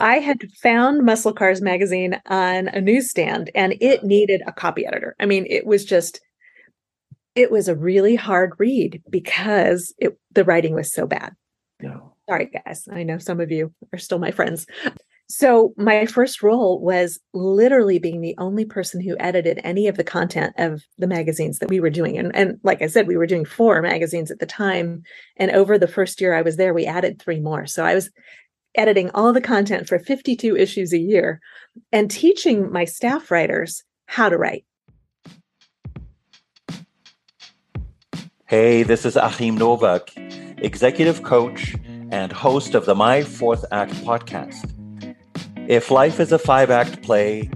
I had found Muscle Cars magazine on a newsstand and it uh-huh. needed a copy editor. I mean, it was just, it was a really hard read because it, the writing was so bad. Yeah. Sorry, guys. I know some of you are still my friends. So, my first role was literally being the only person who edited any of the content of the magazines that we were doing. And, and like I said, we were doing four magazines at the time. And over the first year I was there, we added three more. So, I was editing all the content for 52 issues a year and teaching my staff writers how to write. Hey, this is Achim Nowak, executive coach and host of the My Fourth Act podcast. If life is a five act play,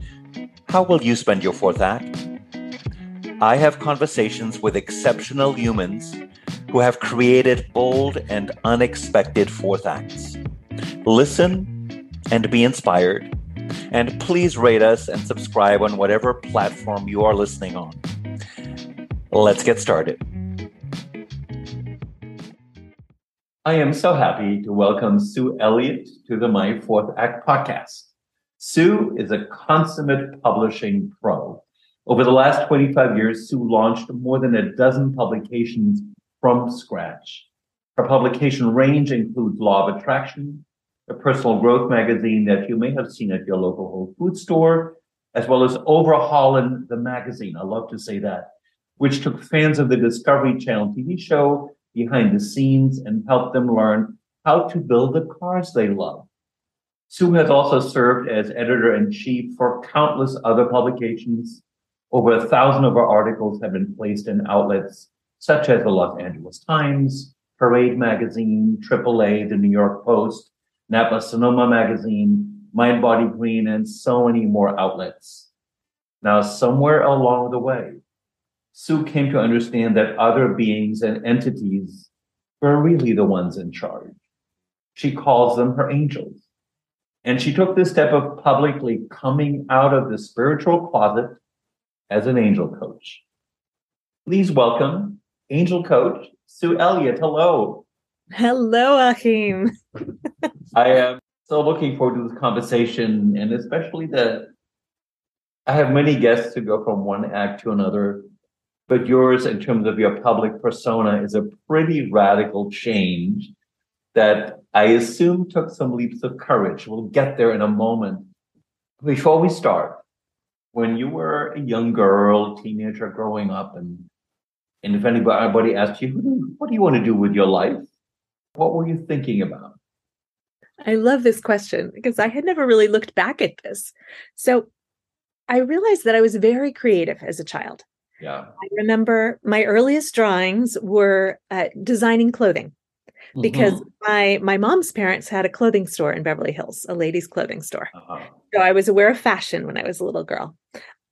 how will you spend your fourth act? I have conversations with exceptional humans who have created bold and unexpected fourth acts. Listen and be inspired. And please rate us and subscribe on whatever platform you are listening on. Let's get started. I am so happy to welcome Sue Elliott to the My Fourth Act podcast. Sue is a consummate publishing pro. Over the last 25 years, Sue launched more than a dozen publications from scratch. Her publication range includes Law of Attraction, a personal growth magazine that you may have seen at your local Whole Food store, as well as Overhauling the Magazine. I love to say that, which took fans of the Discovery Channel TV show behind the scenes and helped them learn how to build the cars they love. Sue has also served as editor in chief for countless other publications. Over a thousand of her articles have been placed in outlets such as the Los Angeles Times, Parade Magazine, AAA, the New York Post, Napa Sonoma Magazine, Mind Body Green, and so many more outlets. Now, somewhere along the way, Sue came to understand that other beings and entities were really the ones in charge. She calls them her angels. And she took this step of publicly coming out of the spiritual closet as an angel coach. Please welcome angel coach Sue Elliott. Hello. Hello, Achim. I am so looking forward to this conversation and especially that I have many guests to go from one act to another but yours in terms of your public persona is a pretty radical change that I assume took some leaps of courage. We'll get there in a moment. Before we start, when you were a young girl, teenager growing up, and and if anybody asked you, what do you want to do with your life? What were you thinking about? I love this question because I had never really looked back at this. So I realized that I was very creative as a child. Yeah. I remember my earliest drawings were uh, designing clothing because mm-hmm. my my mom's parents had a clothing store in Beverly Hills, a ladies' clothing store. Uh-huh. So I was aware of fashion when I was a little girl.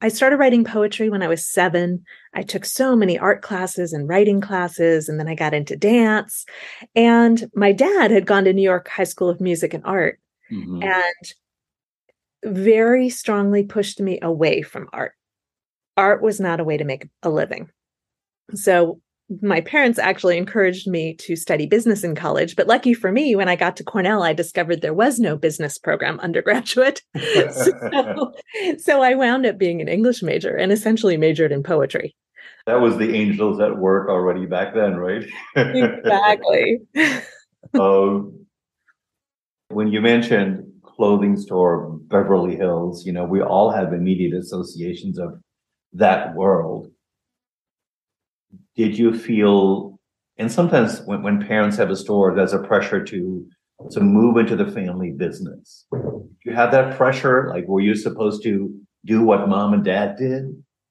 I started writing poetry when I was seven. I took so many art classes and writing classes, and then I got into dance. And my dad had gone to New York High School of Music and Art mm-hmm. and very strongly pushed me away from art art was not a way to make a living. So my parents actually encouraged me to study business in college. But lucky for me, when I got to Cornell, I discovered there was no business program undergraduate. so, so I wound up being an English major and essentially majored in poetry. That was the angels at work already back then, right? exactly. um, when you mentioned clothing store Beverly Hills, you know, we all have immediate associations of that world, did you feel, and sometimes when, when parents have a store, there's a pressure to to move into the family business. You have that pressure? Like, were you supposed to do what mom and dad did?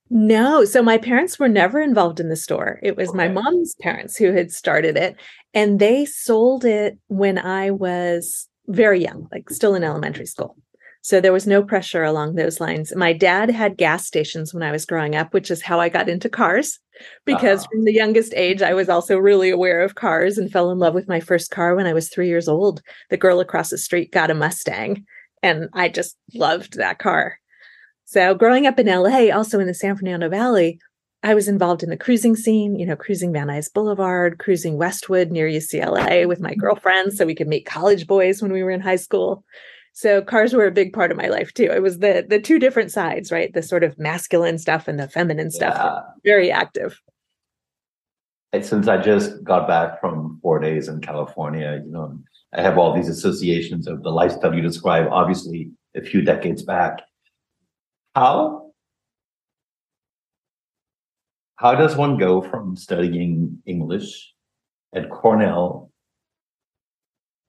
No. So my parents were never involved in the store. It was okay. my mom's parents who had started it, and they sold it when I was very young, like still in elementary school. So there was no pressure along those lines. My dad had gas stations when I was growing up, which is how I got into cars because uh-huh. from the youngest age, I was also really aware of cars and fell in love with my first car when I was three years old. The girl across the street got a Mustang, and I just loved that car. So growing up in LA, also in the San Fernando Valley, I was involved in the cruising scene, you know, cruising Van Nuys Boulevard, cruising Westwood near UCLA with my mm-hmm. girlfriends so we could meet college boys when we were in high school. So cars were a big part of my life too. It was the the two different sides, right? The sort of masculine stuff and the feminine stuff. Yeah. Very active. Since I just got back from four days in California, you know, I have all these associations of the lifestyle you describe, obviously a few decades back. How how does one go from studying English at Cornell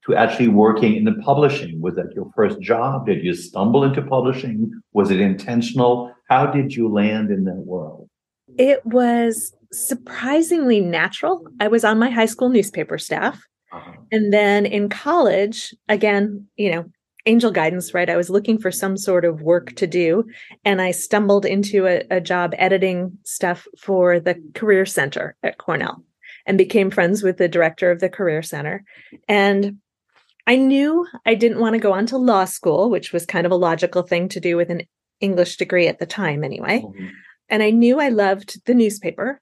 to actually working in the publishing? Was that your first job? Did you stumble into publishing? Was it intentional? How did you land in that world? It was surprisingly natural. I was on my high school newspaper staff. Uh-huh. And then in college, again, you know, angel guidance, right? I was looking for some sort of work to do, and I stumbled into a, a job editing stuff for the Career Center at Cornell and became friends with the director of the Career Center. And I knew I didn't want to go on to law school, which was kind of a logical thing to do with an English degree at the time, anyway. Mm-hmm. And I knew I loved the newspaper.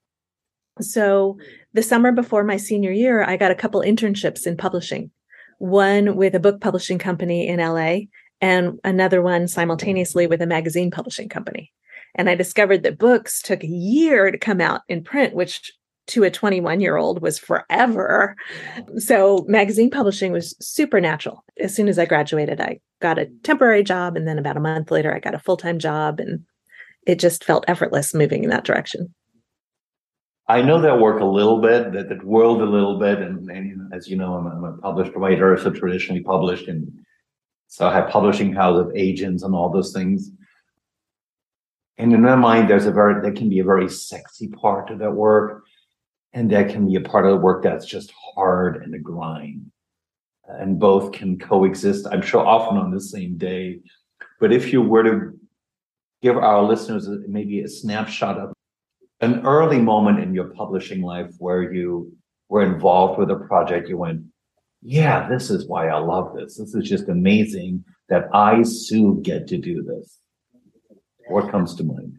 So the summer before my senior year, I got a couple internships in publishing one with a book publishing company in LA and another one simultaneously with a magazine publishing company. And I discovered that books took a year to come out in print, which to a 21 year old was forever. So magazine publishing was supernatural. As soon as I graduated, I got a temporary job. And then about a month later, I got a full time job. And it just felt effortless moving in that direction. I know that work a little bit, that, that world a little bit, and, and as you know, I'm, I'm, a published writer, so traditionally published, and so I have publishing house of agents and all those things. And in my mind, there's a very there can be a very sexy part of that work, and that can be a part of the work that's just hard and a grind, and both can coexist. I'm sure often on the same day. But if you were to give our listeners maybe a snapshot of an early moment in your publishing life where you were involved with a project, you went, yeah, this is why I love this. This is just amazing that I, Sue, get to do this. What comes to mind?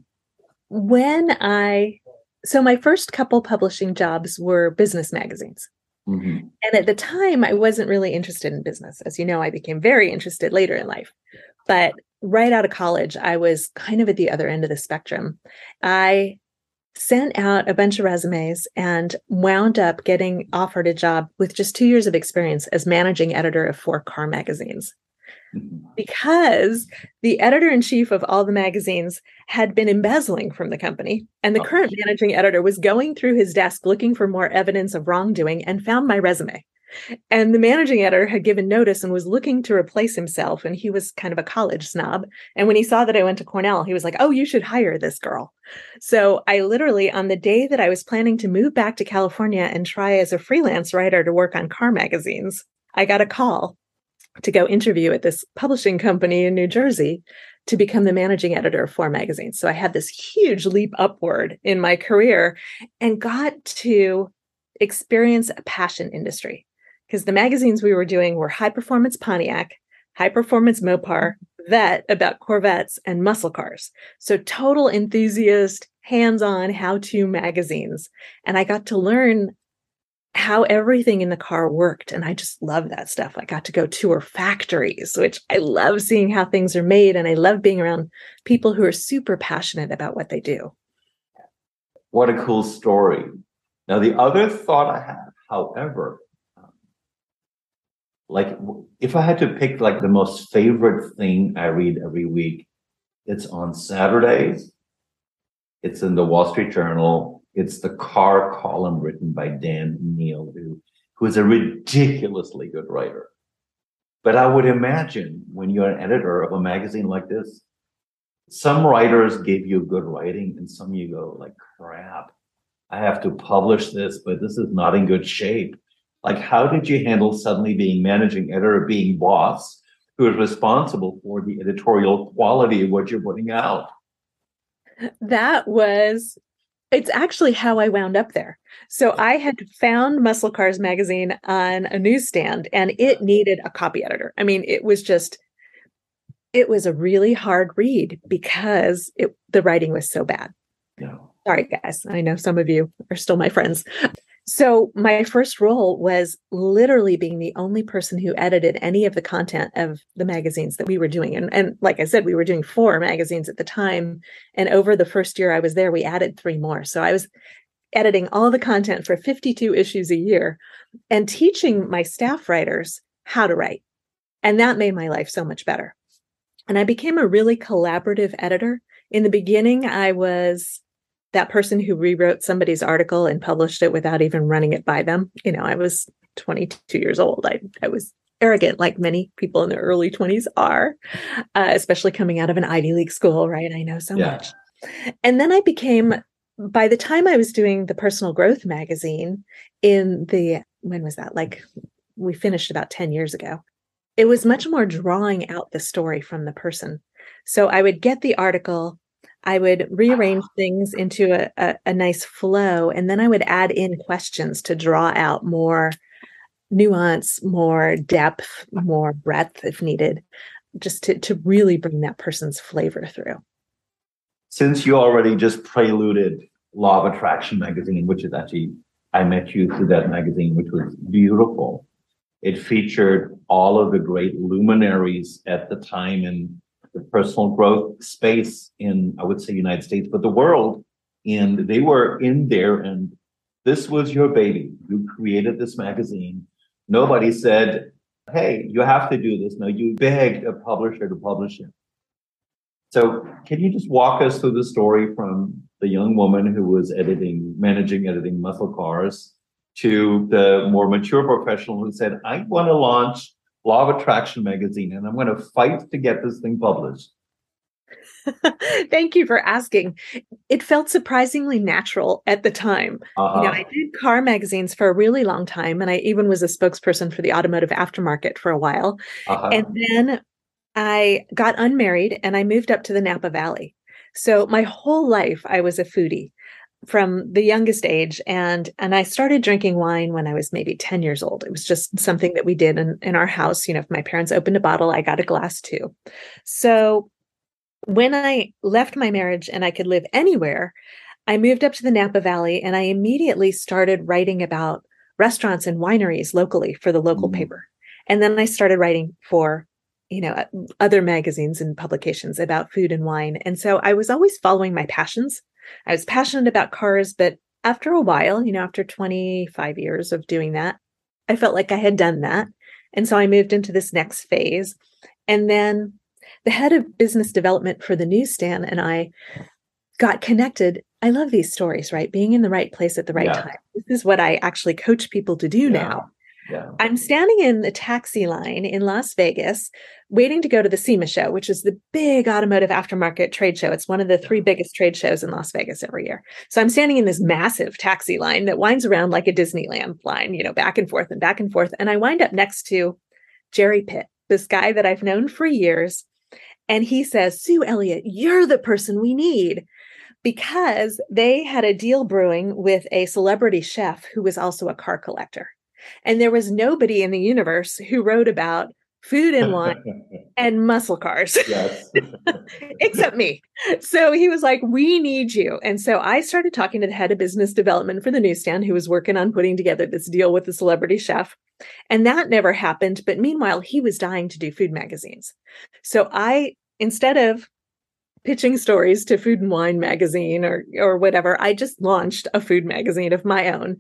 When I, so my first couple publishing jobs were business magazines. Mm-hmm. And at the time, I wasn't really interested in business. As you know, I became very interested later in life. But right out of college, I was kind of at the other end of the spectrum. I sent out a bunch of resumes and wound up getting offered a job with just two years of experience as managing editor of four car magazines. Mm-hmm. Because the editor in chief of all the magazines had been embezzling from the company, and the oh. current managing editor was going through his desk looking for more evidence of wrongdoing and found my resume. And the managing editor had given notice and was looking to replace himself. And he was kind of a college snob. And when he saw that I went to Cornell, he was like, Oh, you should hire this girl. So I literally, on the day that I was planning to move back to California and try as a freelance writer to work on car magazines, I got a call to go interview at this publishing company in New Jersey to become the managing editor of four magazines. So I had this huge leap upward in my career and got to experience a passion industry because the magazines we were doing were high performance Pontiac, high performance Mopar, Vette about Corvettes and muscle cars. So total enthusiast, hands on how to magazines. And I got to learn how everything in the car worked. And I just love that stuff. I got to go tour factories, which I love seeing how things are made. And I love being around people who are super passionate about what they do. What a cool story. Now, the other thought I have, however, um, like if I had to pick like the most favorite thing I read every week, it's on Saturdays. It's in the Wall Street Journal. It's the car column written by Dan Neil, who, who is a ridiculously good writer. But I would imagine when you're an editor of a magazine like this, some writers give you good writing and some you go like crap. I have to publish this, but this is not in good shape. Like, how did you handle suddenly being managing editor, being boss, who is responsible for the editorial quality of what you're putting out? That was it's actually how I wound up there. So I had found Muscle Cars magazine on a newsstand and it uh-huh. needed a copy editor. I mean, it was just it was a really hard read because it, the writing was so bad. Yeah. Sorry guys. I know some of you are still my friends. So my first role was literally being the only person who edited any of the content of the magazines that we were doing. And, and like I said, we were doing four magazines at the time. And over the first year I was there, we added three more. So I was editing all the content for 52 issues a year and teaching my staff writers how to write. And that made my life so much better. And I became a really collaborative editor. In the beginning, I was that person who rewrote somebody's article and published it without even running it by them. You know, I was 22 years old. I, I was arrogant, like many people in their early 20s are, uh, especially coming out of an Ivy League school, right? I know so yeah. much. And then I became, by the time I was doing the personal growth magazine in the, when was that? Like, we finished about 10 years ago. It was much more drawing out the story from the person. So I would get the article, I would rearrange ah. things into a, a, a, nice flow, and then I would add in questions to draw out more nuance, more depth, more breadth if needed, just to, to really bring that person's flavor through. Since you already just preluded Law of Attraction magazine, which is actually, I met you through that magazine, which was beautiful. It featured all of the great luminaries at the time in the personal growth space in, I would say, United States, but the world. And they were in there, and this was your baby. You created this magazine. Nobody said, Hey, you have to do this. No, you begged a publisher to publish it. So, can you just walk us through the story from the young woman who was editing, managing editing muscle cars to the more mature professional who said, I want to launch Law of Attraction magazine, and I'm going to fight to get this thing published. Thank you for asking. It felt surprisingly natural at the time. Uh-huh. You know, uh-huh. I did car magazines for a really long time, and I even was a spokesperson for the automotive aftermarket for a while. Uh-huh. And then I got unmarried and I moved up to the Napa Valley. So my whole life I was a foodie from the youngest age and and I started drinking wine when I was maybe 10 years old. It was just something that we did in, in our house. You know, if my parents opened a bottle, I got a glass too. So when I left my marriage and I could live anywhere, I moved up to the Napa Valley and I immediately started writing about restaurants and wineries locally for the local mm. paper. And then I started writing for you know other magazines and publications about food and wine and so i was always following my passions I was passionate about cars, but after a while, you know, after 25 years of doing that, I felt like I had done that. And so I moved into this next phase. And then the head of business development for the newsstand and I got connected. I love these stories, right? Being in the right place at the right yeah. time. This is what I actually coach people to do yeah. now. Yeah. I'm standing in the taxi line in Las Vegas, waiting to go to the SEMA show, which is the big automotive aftermarket trade show. It's one of the three biggest trade shows in Las Vegas every year. So I'm standing in this massive taxi line that winds around like a Disneyland line, you know, back and forth and back and forth. And I wind up next to Jerry Pitt, this guy that I've known for years. And he says, Sue Elliott, you're the person we need because they had a deal brewing with a celebrity chef who was also a car collector. And there was nobody in the universe who wrote about food and wine and muscle cars. Except me. So he was like we need you. And so i started talking to the head of business development for the newsstand who was working on putting together this deal with the celebrity chef. And that never happened but meanwhile he was dying to do food magazines. So i instead of pitching stories to Food and Wine magazine or or whatever. I just launched a food magazine of my own.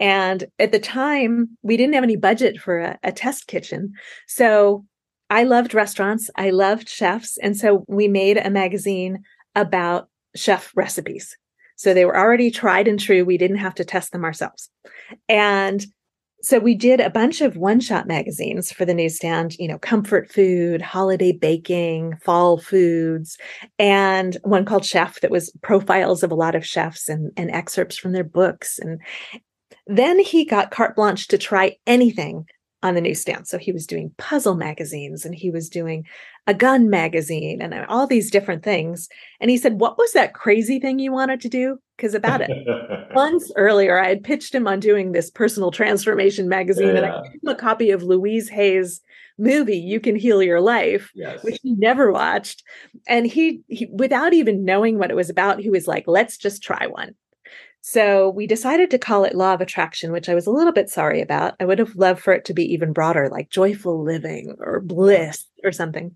And at the time, we didn't have any budget for a, a test kitchen. So I loved restaurants, I loved chefs, and so we made a magazine about chef recipes. So they were already tried and true. We didn't have to test them ourselves. And so we did a bunch of one shot magazines for the newsstand, you know, comfort food, holiday baking, fall foods, and one called Chef that was profiles of a lot of chefs and, and excerpts from their books. And then he got carte blanche to try anything on the newsstand. So he was doing puzzle magazines and he was doing a gun magazine and uh, all these different things. And he said, What was that crazy thing you wanted to do? Because about it, months earlier, I had pitched him on doing this personal transformation magazine yeah. and I gave him a copy of Louise Hay's movie, You Can Heal Your Life, yes. which he never watched. And he, he, without even knowing what it was about, he was like, Let's just try one. So we decided to call it Law of Attraction, which I was a little bit sorry about. I would have loved for it to be even broader, like joyful living or bliss or something.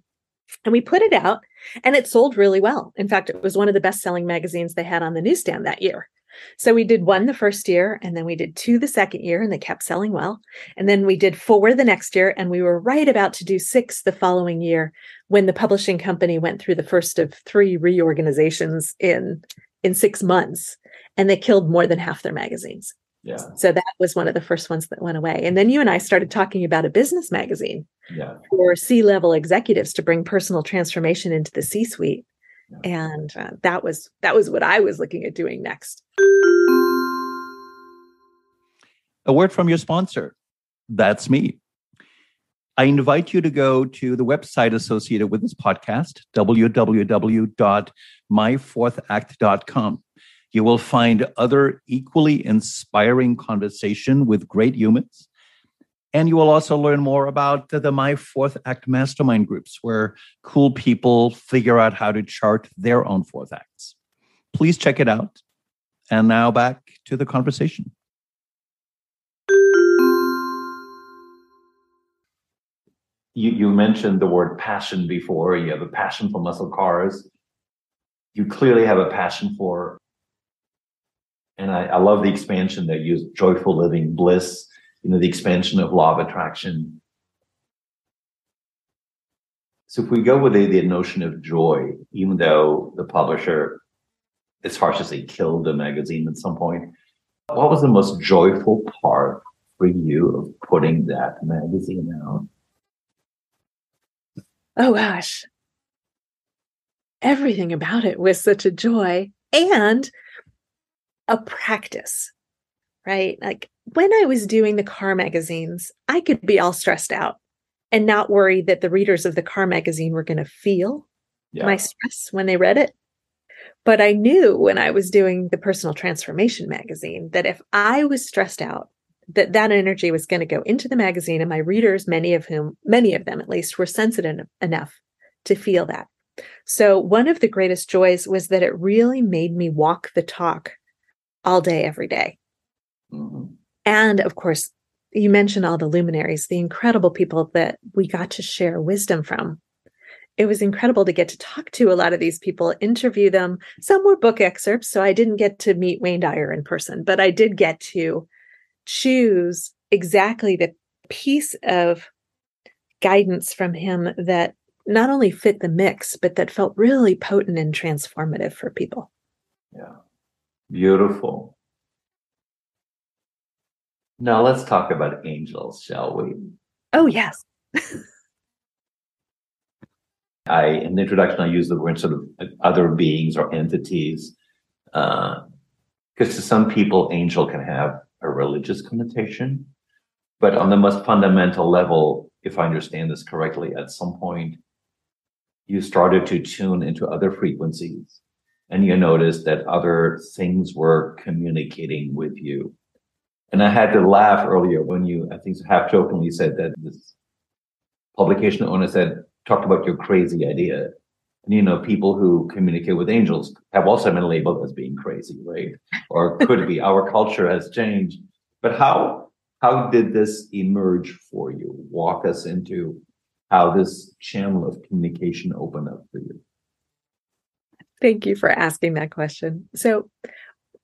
And we put it out and it sold really well. In fact, it was one of the best selling magazines they had on the newsstand that year. So we did one the first year and then we did two the second year and they kept selling well. And then we did four the next year and we were right about to do six the following year when the publishing company went through the first of three reorganizations in in 6 months and they killed more than half their magazines. Yeah. So that was one of the first ones that went away. And then you and I started talking about a business magazine Yeah. for C-level executives to bring personal transformation into the C-suite. Yeah. And uh, that was that was what I was looking at doing next. A word from your sponsor. That's me. I invite you to go to the website associated with this podcast, www.myfourthact.com. You will find other equally inspiring conversation with great humans. And you will also learn more about the, My Fourth Act mastermind groups, where cool people figure out how to chart their own fourth acts. Please check it out. And now back to the conversation. You, you mentioned the word passion before. You have a passion for muscle cars. You clearly have a passion for, and I, I love the expansion that use joyful living, bliss, you know, the expansion of law of attraction. So if we go with the, the notion of joy, even though the publisher, it's harsh to say, killed the magazine at some point, what was the most joyful part for you of putting that magazine out? Oh gosh. Everything about it was such a joy and a practice, right? Like when I was doing the car magazines, I could be all stressed out and not worry that the readers of the car magazine were going to feel Yeah. my stress when they read it. But I knew when I was doing the personal transformation magazine that if I was stressed out, that that energy was going to go into the magazine and my readers, many of whom, many of them at least, were sensitive enough to feel that. So one of the greatest joys was that it really made me walk the talk all day, every day. Mhm. And of course, you mentioned all the luminaries, the incredible people that we got to share wisdom from. It was incredible to get to talk to a lot of these people, interview them. Some were book excerpts, so I didn't get to meet Wayne Dyer in person, but I did get to choose exactly the piece of guidance from him that not only fit the mix, but that felt really potent and transformative for people. Yeah. Beautiful. Now let's talk about angels, shall we? Oh, yes. I, in the introduction, I use the word sort of other beings or entities. Uh, because to some people, angel can have a religious connotation. But on the most fundamental level, if I understand this correctly, at some point, you started to tune into other frequencies and you noticed that other things were communicating with you. And I had to laugh earlier when you, I think half jokingly said that this publication owner said, talked about your crazy idea. And you know, people who communicate with angels have also been labeled as being crazy, right? Or could be. Our culture has changed. But how how did this emerge for you? Walk us into how this channel of communication opened up for you. Thank you for asking that question. So,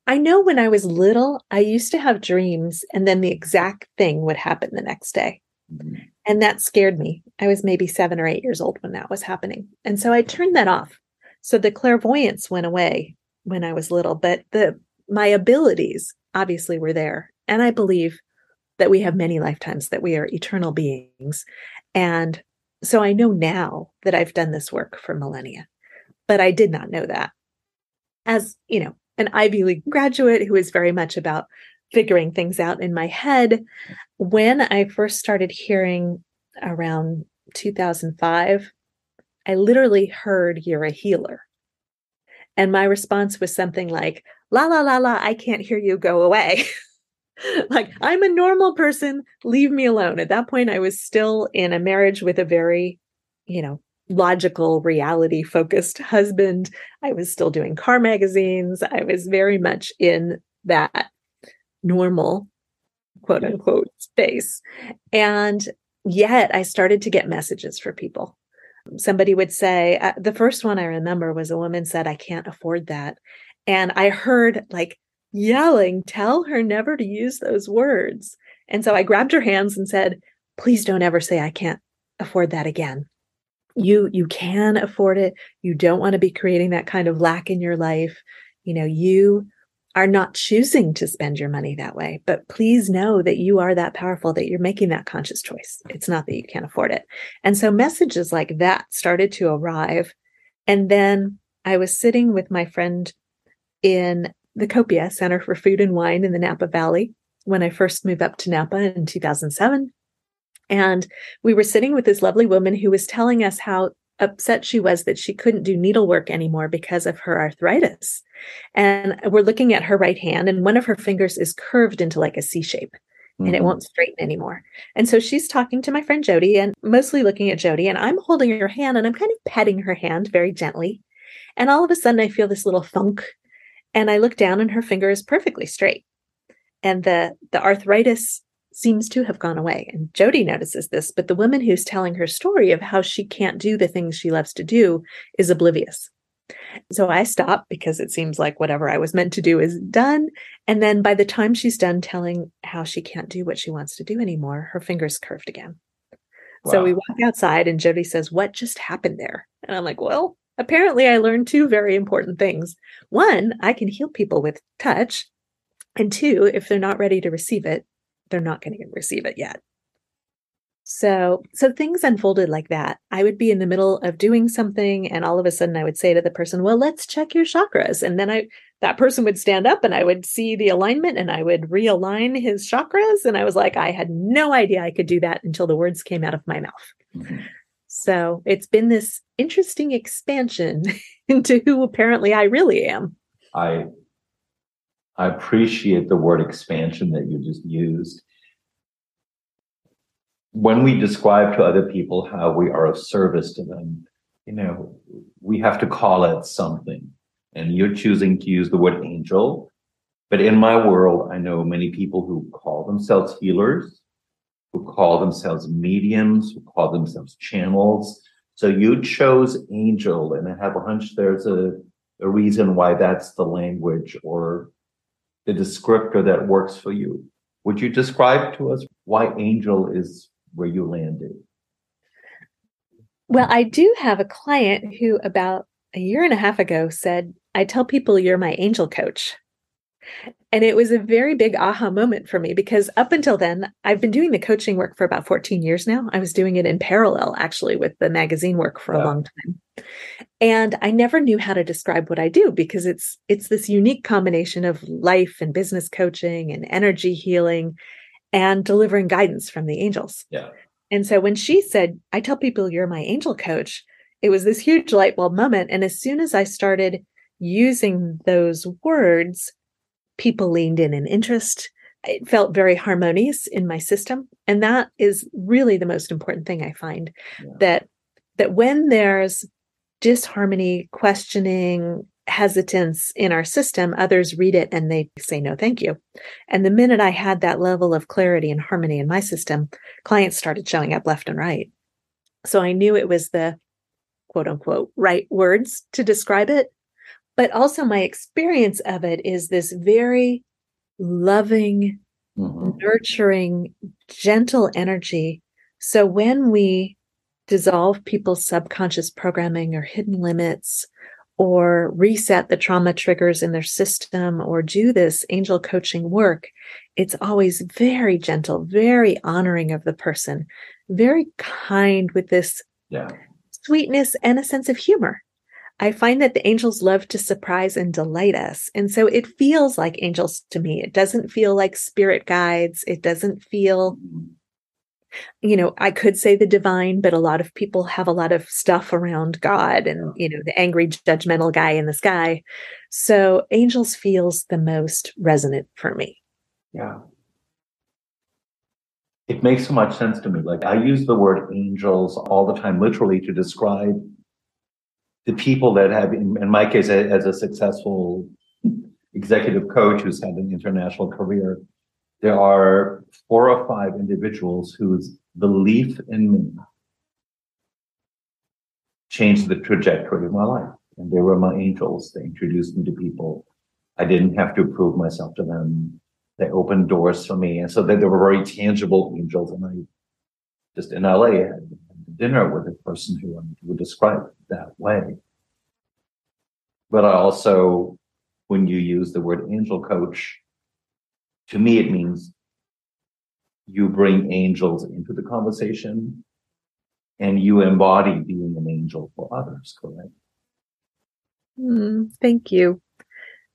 I know when I was little, I used to have dreams, and then the exact thing would happen the next day. Mhm. And that scared me. I was maybe seven or eight years old when that was happening. And so I turned that off. So the clairvoyance went away when I was little, but the my abilities obviously were there. And I believe that we have many lifetimes, that we are eternal beings. And so I know now that I've done this work for millennia, but I did not know that. As, you know, an Ivy League graduate who is very much about figuring things out in my head, when I first started hearing around 2005, I literally heard you're a healer. And my response was something like, la, la, la, la, I can't hear you, go away. like, I'm a normal person, leave me alone. At that point, I was still in a marriage with a very, you know, logical, reality focused husband. I was still doing car magazines. I was very much in that normal quote unquote space. And yet I started to get messages for people. Somebody would say, uh, the first one I remember was a woman said, I can't afford that. And I heard like yelling, tell her never to use those words. And so I grabbed her hands and said, please don't ever say I can't afford that again. You you can afford it. You don't want to be creating that kind of lack in your life. You know, you are not choosing to spend your money that way. But please know that you are that powerful, that you're making that conscious choice. It's not that you can't afford it. And so messages like that started to arrive. And then I was sitting with my friend in the Copia Center for Food and Wine in the Napa Valley when I first moved up to Napa in 2007. And we were sitting with this lovely woman who was telling us how upset she was that she couldn't do needlework anymore because of her arthritis. And we're looking at her right hand, and one of her fingers is curved into like a C shape. Mm-hmm. And it mm-hmm. won't straighten anymore. And so she's talking to my friend Jody and mostly looking at Jody. And I'm holding her hand and I'm kind of petting her hand very gently. And all of a sudden, I feel this little thunk. And I look down and her finger is perfectly straight. And the, the arthritis seems to have gone away. And Jody notices this, but the woman who's telling her story of how she can't do the things she loves to do is oblivious. So I stop because it seems like whatever I was meant to do is done. And then by the time she's done telling how she can't do what she wants to do anymore, her fingers curved again. Wow. So we walk outside and Jody says, What just happened there? And I'm like, Well, apparently I learned two very important things. One, I can heal people with touch. And two, if they're not ready to receive it, they're not going to receive it yet. So, so things unfolded like that. I would be in the middle of doing something and all of a sudden I would say to the person, "Well, let's check your chakras." And then I that person would stand up and I would see the alignment and I would realign his chakras and I was like, I had no idea I could do that until the words came out of my mouth. Mm-hmm. So, it's been this interesting expansion into who apparently I really am. I I appreciate the word expansion that you just used. When we describe to other people how we are of service to them, you know, we have to call it something. And you're choosing to use the word angel. But in my world, I know many people who call themselves healers, who call themselves mediums, who call themselves channels. So you chose angel, and I have a hunch there's a, a reason why that's the language or the descriptor that works for you. Would you describe to us why angel is where you landed? Well, I do have a client who about a year and a half ago said, I tell people you're my angel coach. And it was a very big aha moment for me because up until then, I've been doing the coaching work for about 14 years now. I was doing it in parallel, actually, with the magazine work for a long time. And I never knew how to describe what I do because it's it's this unique combination of life and business coaching and energy healing and delivering guidance from the angels. Yeah. And so when she said, I tell people you're my angel coach, it was this huge light bulb moment. And as soon as I started using those words, people leaned in in interest. It felt very harmonious in my system. And that is really the most important thing I find yeah. that that when there's disharmony, questioning, hesitance in our system, others read it and they say, no, thank you. And the minute I had that level of clarity and harmony in my system, clients started showing up left and right. So I knew it was the quote unquote right words to describe it. But also, my experience of it is this very loving, mm-hmm. nurturing, gentle energy. So when we dissolve people's subconscious programming or hidden limits or reset the trauma triggers in their system or do this angel coaching work, it's always very gentle, very honoring of the person, very kind with this yeah. sweetness and a sense of humor. I find that the angels love to surprise and delight us. And so it feels like angels to me. It doesn't feel like spirit guides. It doesn't feel mm-hmm you know, I could say the divine, but a lot of people have a lot of stuff around God and, you know, the angry, judgmental guy in the sky. So angels feels the most resonant for me. Yeah. It makes so much sense to me. Like I use the word angels all the time, literally to describe the people that have, in, my case, as a successful executive coach who's had an international career, there are four or five individuals whose belief in me changed the trajectory of my life. And they were my angels. They introduced me to people. I didn't have to prove myself to them. They opened doors for me. And so they, they were very tangible angels. And I just in LA had dinner with a person who would describe that way. But I also, when you use the word angel coach, to me, it means you bring angels into the conversation and you embody being an angel for others, correct? Mm, thank you.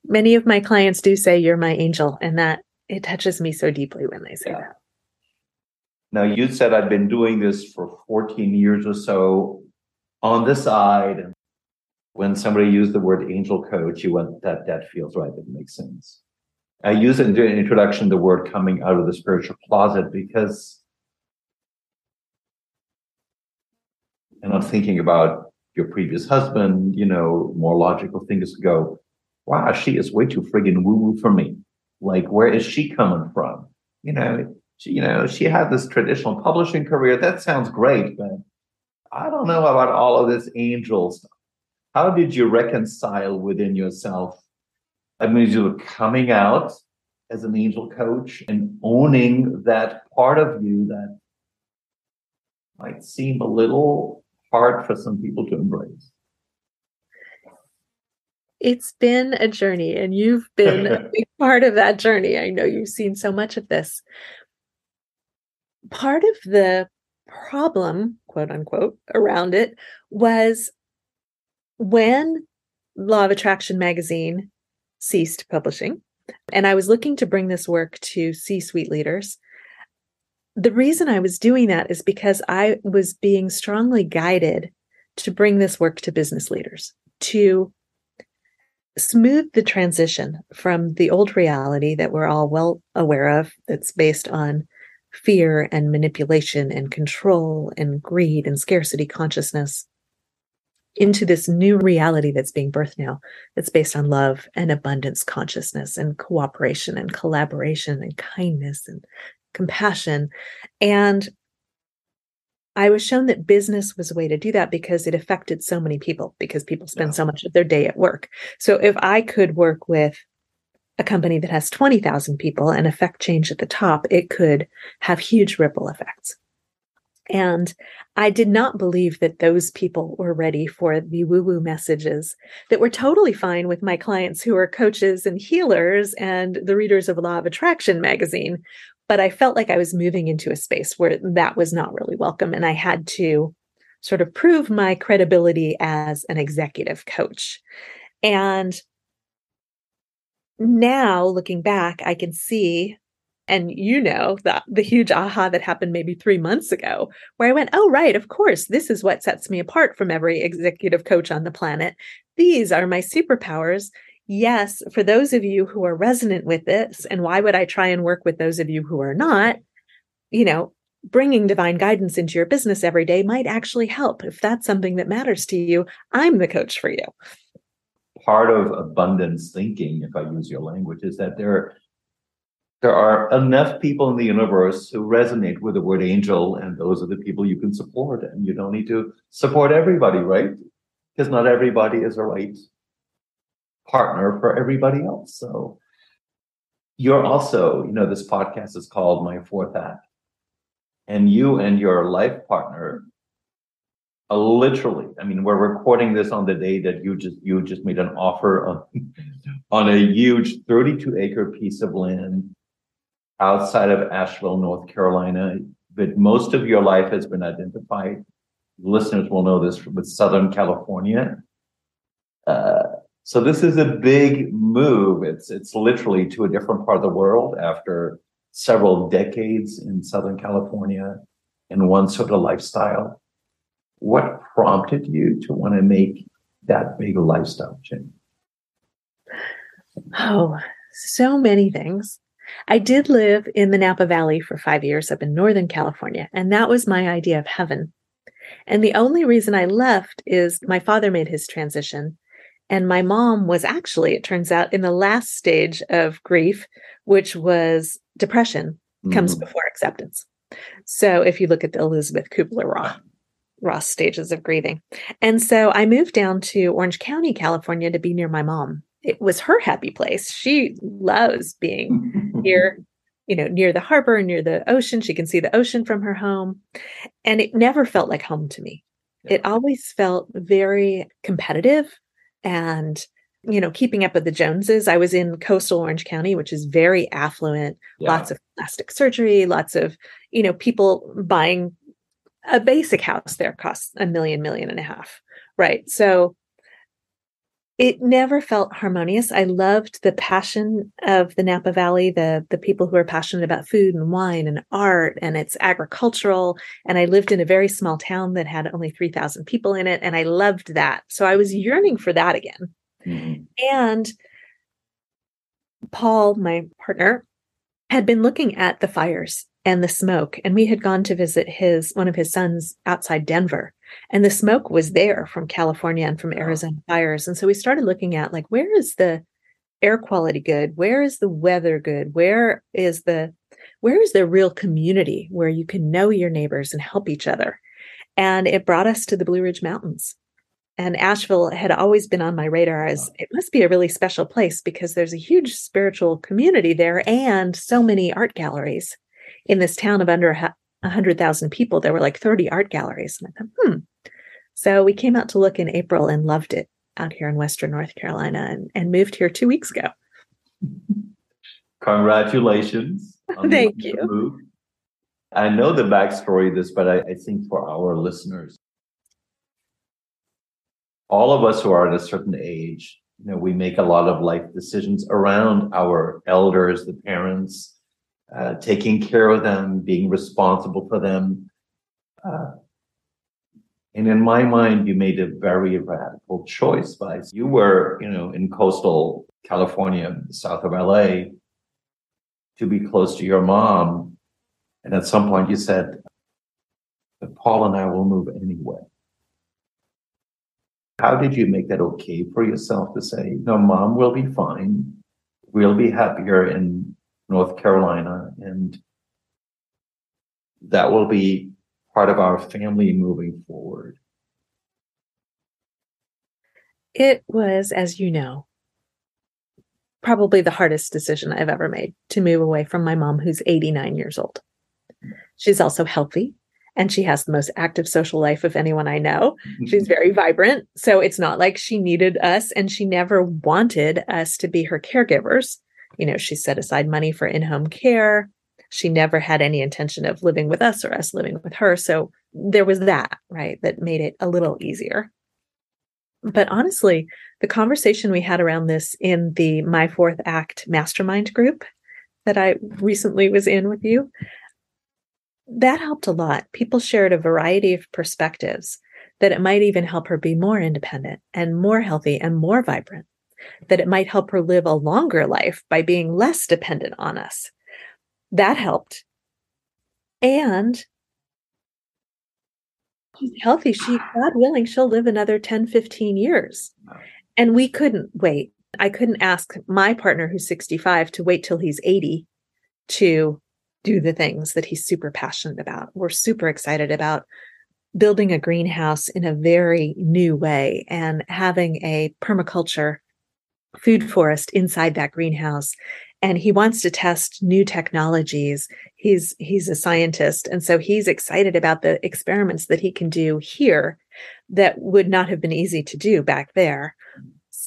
Many of my clients do say you're my angel, and that it touches me so deeply when they say yeah. that. Now, you said I've been doing this for 14 years or so on the side. When somebody used the word angel coach, you went, that, that feels right. That makes sense. I use in the introduction, the word coming out of the spiritual closet, because, and I'm thinking about your previous husband, you know, more logical things to go, wow, she is way too friggin' woo woo for me. Like, where is she coming from? You know, she, you know, she had this traditional publishing career. That sounds great, but I don't know about all of this angel stuff. How did you reconcile within yourself? I mean, you were coming out as an angel coach and owning that part of you that might seem a little hard for some people to embrace. It's been a journey, and you've been a big part of that journey. I know you've seen so much of this part of the problem, quote unquote, around it was when Law of Attraction magazine ceased publishing, and I was looking to bring this work to C suite leaders. The reason I was doing that is because I was being strongly guided to bring this work to business leaders, to smooth the transition from the old reality that we're all well aware of, that's based on fear and manipulation and control and greed and scarcity consciousness into this new reality that's being birthed now that's based on love and abundance consciousness and cooperation and collaboration and kindness and compassion and I was shown that business was a way to do that because it affected so many people because people spend yeah. so much of their day at work. So if I could work with a company that has 20,000 people and affect change at the top, it could have huge ripple effects. And I did not believe that those people were ready for the woo woo messages that were totally fine with my clients who are coaches and healers and the readers of Law of Attraction magazine. But I felt like I was moving into a space where that was not really welcome. And I had to sort of prove my credibility as an executive coach. And now looking back, I can see, and you know, that the huge aha that happened maybe three months ago, where I went, oh, right, of course, this is what sets me apart from every executive coach on the planet. These are my superpowers. Yes, for those of you who are resonant with this, and why would I try and work with those of you who are not? You know, bringing divine guidance into your business every day might actually help. If that's something that matters to you, I'm the coach for you part of abundance thinking, if I use your language, is that there, there are enough people in the universe who resonate with the word angel, and those are the people you can support. And you don't need to support everybody, right? Because not everybody is a right partner for everybody else. So you're also, you know, this podcast is called My Fourth Act. And you and your life partner uh, literally i mean we're recording this on the day that you just you just made an offer on on a huge 32 acre piece of land outside of asheville north carolina but most of your life has been identified listeners will know this with southern california uh, so this is a big move it's it's literally to a different part of the world after several decades in southern california in one sort of lifestyle what prompted you to want to make that big lifestyle change? Oh, so many things. I did live in the Napa Valley for five years up in Northern California, and that was my idea of heaven. And the only reason I left is my father made his transition. And my mom was actually, it turns out, in the last stage of grief, which was depression comes mm-hmm. before acceptance. So if you look at the Elisabeth Kubler Ross, Ross stages of grieving. And so I moved down to Orange County, California to be near my mom. It was her happy place. She loves being here, you know, near the harbor, near the ocean. She can see the ocean from her home. And it never felt like home to me. It always felt very competitive and you know keeping up with the joneses i was in coastal orange county which is very affluent yeah. lots of plastic surgery lots of you know people buying a basic house there costs a million million and a half right so it never felt harmonious i loved the passion of the napa valley the the people who are passionate about food and wine and art and it's agricultural and i lived in a very small town that had only 3000 people in it and i loved that so i was yearning for that again mm-hmm. and paul my partner had been looking at the fires and the smoke. And we had gone to visit his one of his sons outside Denver. And the smoke was there from California and from Arizona fires. And so we started looking at like where is the air quality good? Where is the weather good? Where is the where is the real community where you can know your neighbors and help each other? And it brought us to the Blue Ridge Mountains. And Asheville had always been on my radar as it must be a really special place because there's a huge spiritual community there and so many art galleries in this town of under 100,000 people, there were like 30 art galleries. And I thought, hmm. So we came out to look in April and loved it out here in Western North Carolina and, and moved here two weeks ago. Congratulations. Thank you. Move. I know the backstory of this, but I, I think for our listeners, all of us who are at a certain age, you know, we make a lot of life decisions around our elders, the parents, uh, taking care of them, being responsible for them. Uh, and in my mind, you made a very radical choice by you were, you know, in coastal California, south of LA, to be close to your mom. And at some point you said, Paul and I will move anyway. How did you make that okay for yourself to say, no, mom we'll be fine. We'll be happier in North Carolina, and that will be part of our family moving forward. It was, as you know, probably the hardest decision I've ever made to move away from my mom, who's 89 years old. She's also healthy and she has the most active social life of anyone I know. Mm-hmm. She's very vibrant. So it's not like she needed us and she never wanted us to be her caregivers you know, she set aside money for in home care. She never had any intention of living with us or us living with her. So there was that, right, that made it a little easier. But honestly, the conversation we had around this in the My Fourth Act mastermind group that I recently was in with you, that helped a lot. People shared a variety of perspectives that it might even help her be more independent and more healthy and more vibrant that it might help her live a longer life by being less dependent on us. That helped. And she's healthy. She, God willing, she'll live another 10, 15 years. And we couldn't wait. I couldn't ask my partner, who's 65, to wait till he's 80 to do the things that he's super passionate about. We're super excited about building a greenhouse in a very new way and having a permaculture food forest inside that greenhouse and he wants to test new technologies. He's he's a scientist and so he's excited about the experiments that he can do here that would not have been easy to do back there.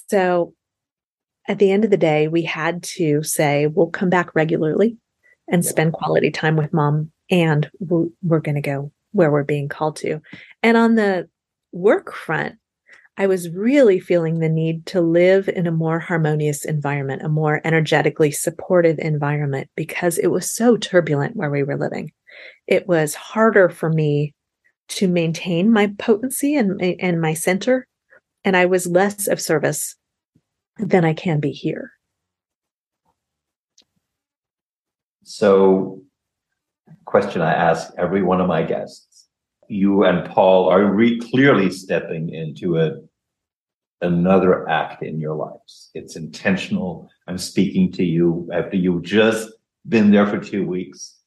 So at the end of the day we had to say we'll come back regularly and spend quality time with mom and we're going to go where we're being called to. And on the work front I was really feeling the need to live in a more harmonious environment, a more energetically supportive environment, because it was so turbulent where we were living. It was harder for me to maintain my potency and, and my center, and I was less of service than I can be here. So, question I ask every one of my guests you and Paul are re- clearly stepping into a another act in your lives. It's intentional. I'm speaking to you after you've just been there for two weeks.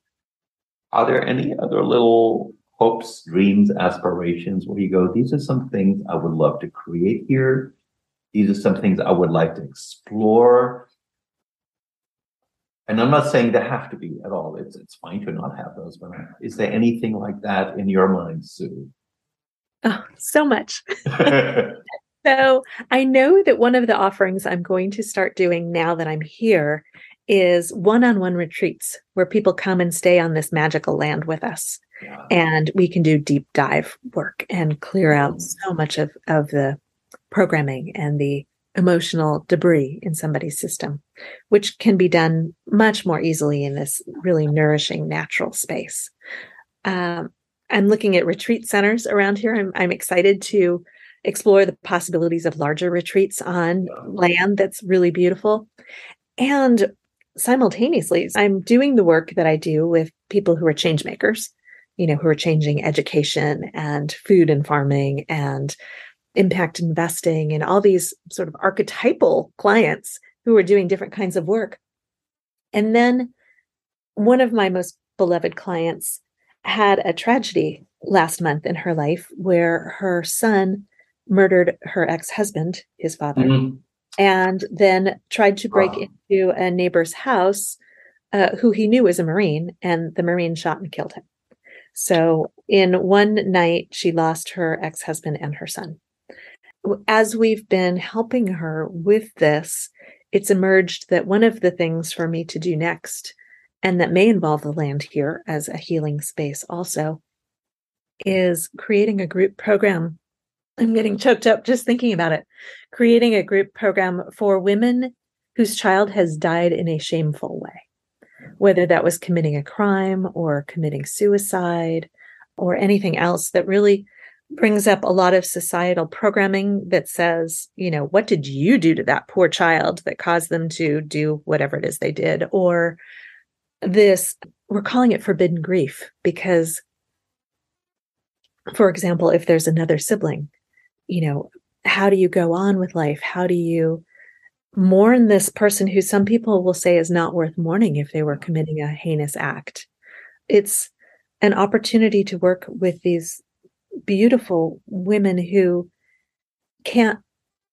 Are there any other little hopes, dreams, aspirations where you go, these are some things I would love to create here? These are some things I would like to explore. And I'm not saying they have to be at all. It's it's fine to not have those, but is there anything like that in your mind, Sue? Oh, so much. so I know that one of the offerings I'm going to start doing now that I'm here is one-on-one retreats where people come and stay on this magical land with us. Yeah. And we can do deep dive work and clear out so much of, of the programming and the emotional debris in somebody's system, which can be done much more easily in this really nourishing natural space. Um, I'm looking at retreat centers around here. I'm, I'm excited to explore the possibilities of larger retreats on land that's really beautiful. And simultaneously, I'm doing the work that I do with people who are change makers, you know, who are changing education and food and farming and impact investing and all these sort of archetypal clients who are doing different kinds of work. And then one of my most beloved clients had a tragedy last month in her life where her son murdered her ex husband, his father, mm-hmm. and then tried to break wow. into a neighbor's house uh, who he knew was a Marine, and the Marine shot and killed him. So, in one night, she lost her ex husband and her son as we've been helping her with this, it's emerged that one of the things for me to do next, and that may involve the land here as a healing space also, is creating a group program. I'm getting choked up just thinking about it. Creating a group program for women whose child has died in a shameful way, whether that was committing a crime or committing suicide or anything else that really brings up a lot of societal programming that says, you know, what did you do to that poor child that caused them to do whatever it is they did? Or this, we're calling it forbidden grief because, for example, if there's another sibling, you know, how do you go on with life? How do you mourn this person who some people will say is not worth mourning if they were committing a heinous act? It's an opportunity to work with these beautiful women who can't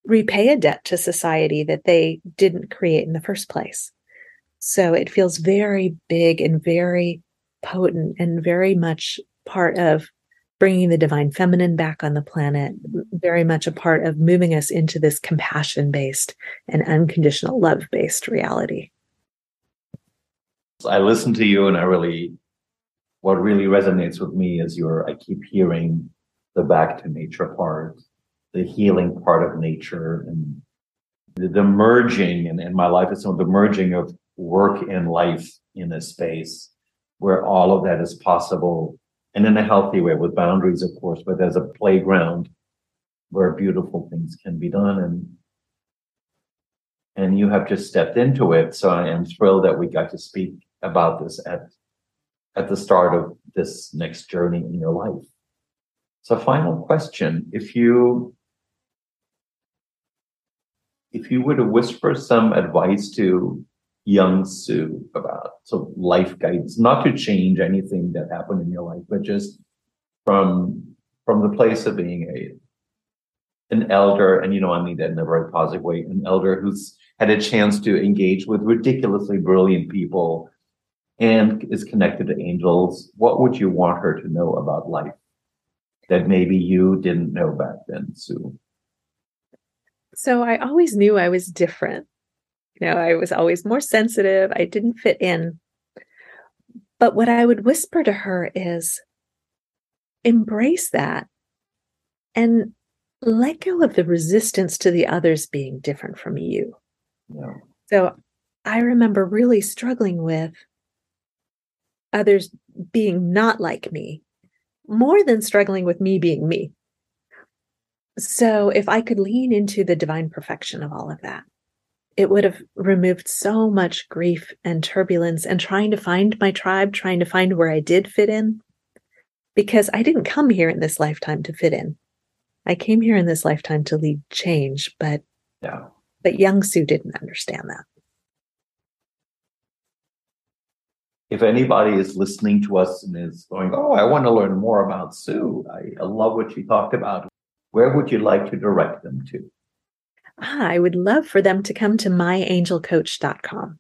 repay a debt to society that they didn't create in the first place. So it feels very big and very potent and very much part of bringing the divine feminine back on the planet, very much a part of moving us into this compassion based and unconditional love based reality. I listen to you and I really what really resonates with me is your I keep hearing the back to nature part, the healing part of nature and the, the merging and in my life some the merging of work and life in a space where all of that is possible and in a healthy way with boundaries, of course, but as a playground where beautiful things can be done and and you have just stepped into it. So I am thrilled that we got to speak about this at at the start of this next journey in your life. So final question, if you if you were to whisper some advice to young Sue about so life guidance, not to change anything that happened in your life, but just from from the place of being a an elder, and you know I mean that in a very positive way, an elder who's had a chance to engage with ridiculously brilliant people and is connected to angels, what would you want her to know about life that maybe you didn't know back then, Sue? So I always knew I was different. You know, I was always more sensitive. I didn't fit in. But what I would whisper to her is embrace that and let go of the resistance to the others being different from you. Yeah. So I remember really struggling with others being not like me more than struggling with me being me. So if I could lean into the divine perfection of all of that, it would have removed so much grief and turbulence and trying to find my tribe, trying to find where I did fit in. Because I didn't come here in this lifetime to fit in. I came here in this lifetime to lead change, but yeah. But young Sue didn't understand that. If anybody is listening to us and is going, Oh, I want to learn more about Sue, I, I love what she talked about. Where would you like to direct them to? I would love for them to come to myangelcoach.com.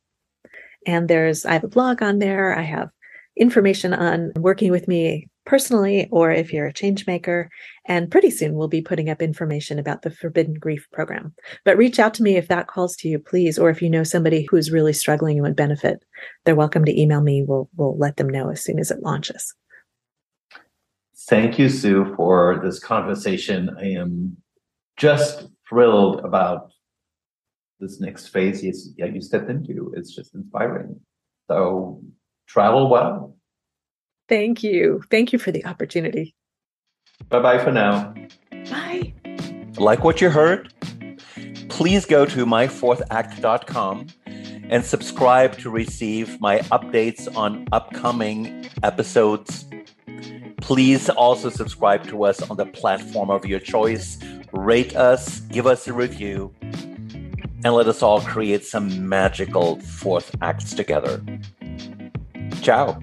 And there's, I have a blog on there. I have information on working with me personally or if you're a change maker. And pretty soon we'll be putting up information about the Forbidden Grief program. But reach out to me if that calls to you, please. Or if you know somebody who's really struggling and would benefit, they're welcome to email me. We'll, we'll let them know as soon as it launches. Thank you, Sue, for this conversation. I am just thrilled about this next phase you, you stepped into. It's just inspiring. So travel well. Thank you. Thank you for the opportunity. Bye bye for now. Bye. Like what you heard? Please go to myfourthact.com and subscribe to receive my updates on upcoming episodes. Please also subscribe to us on the platform of your choice. Rate us, give us a review, and let us all create some magical fourth acts together. Ciao.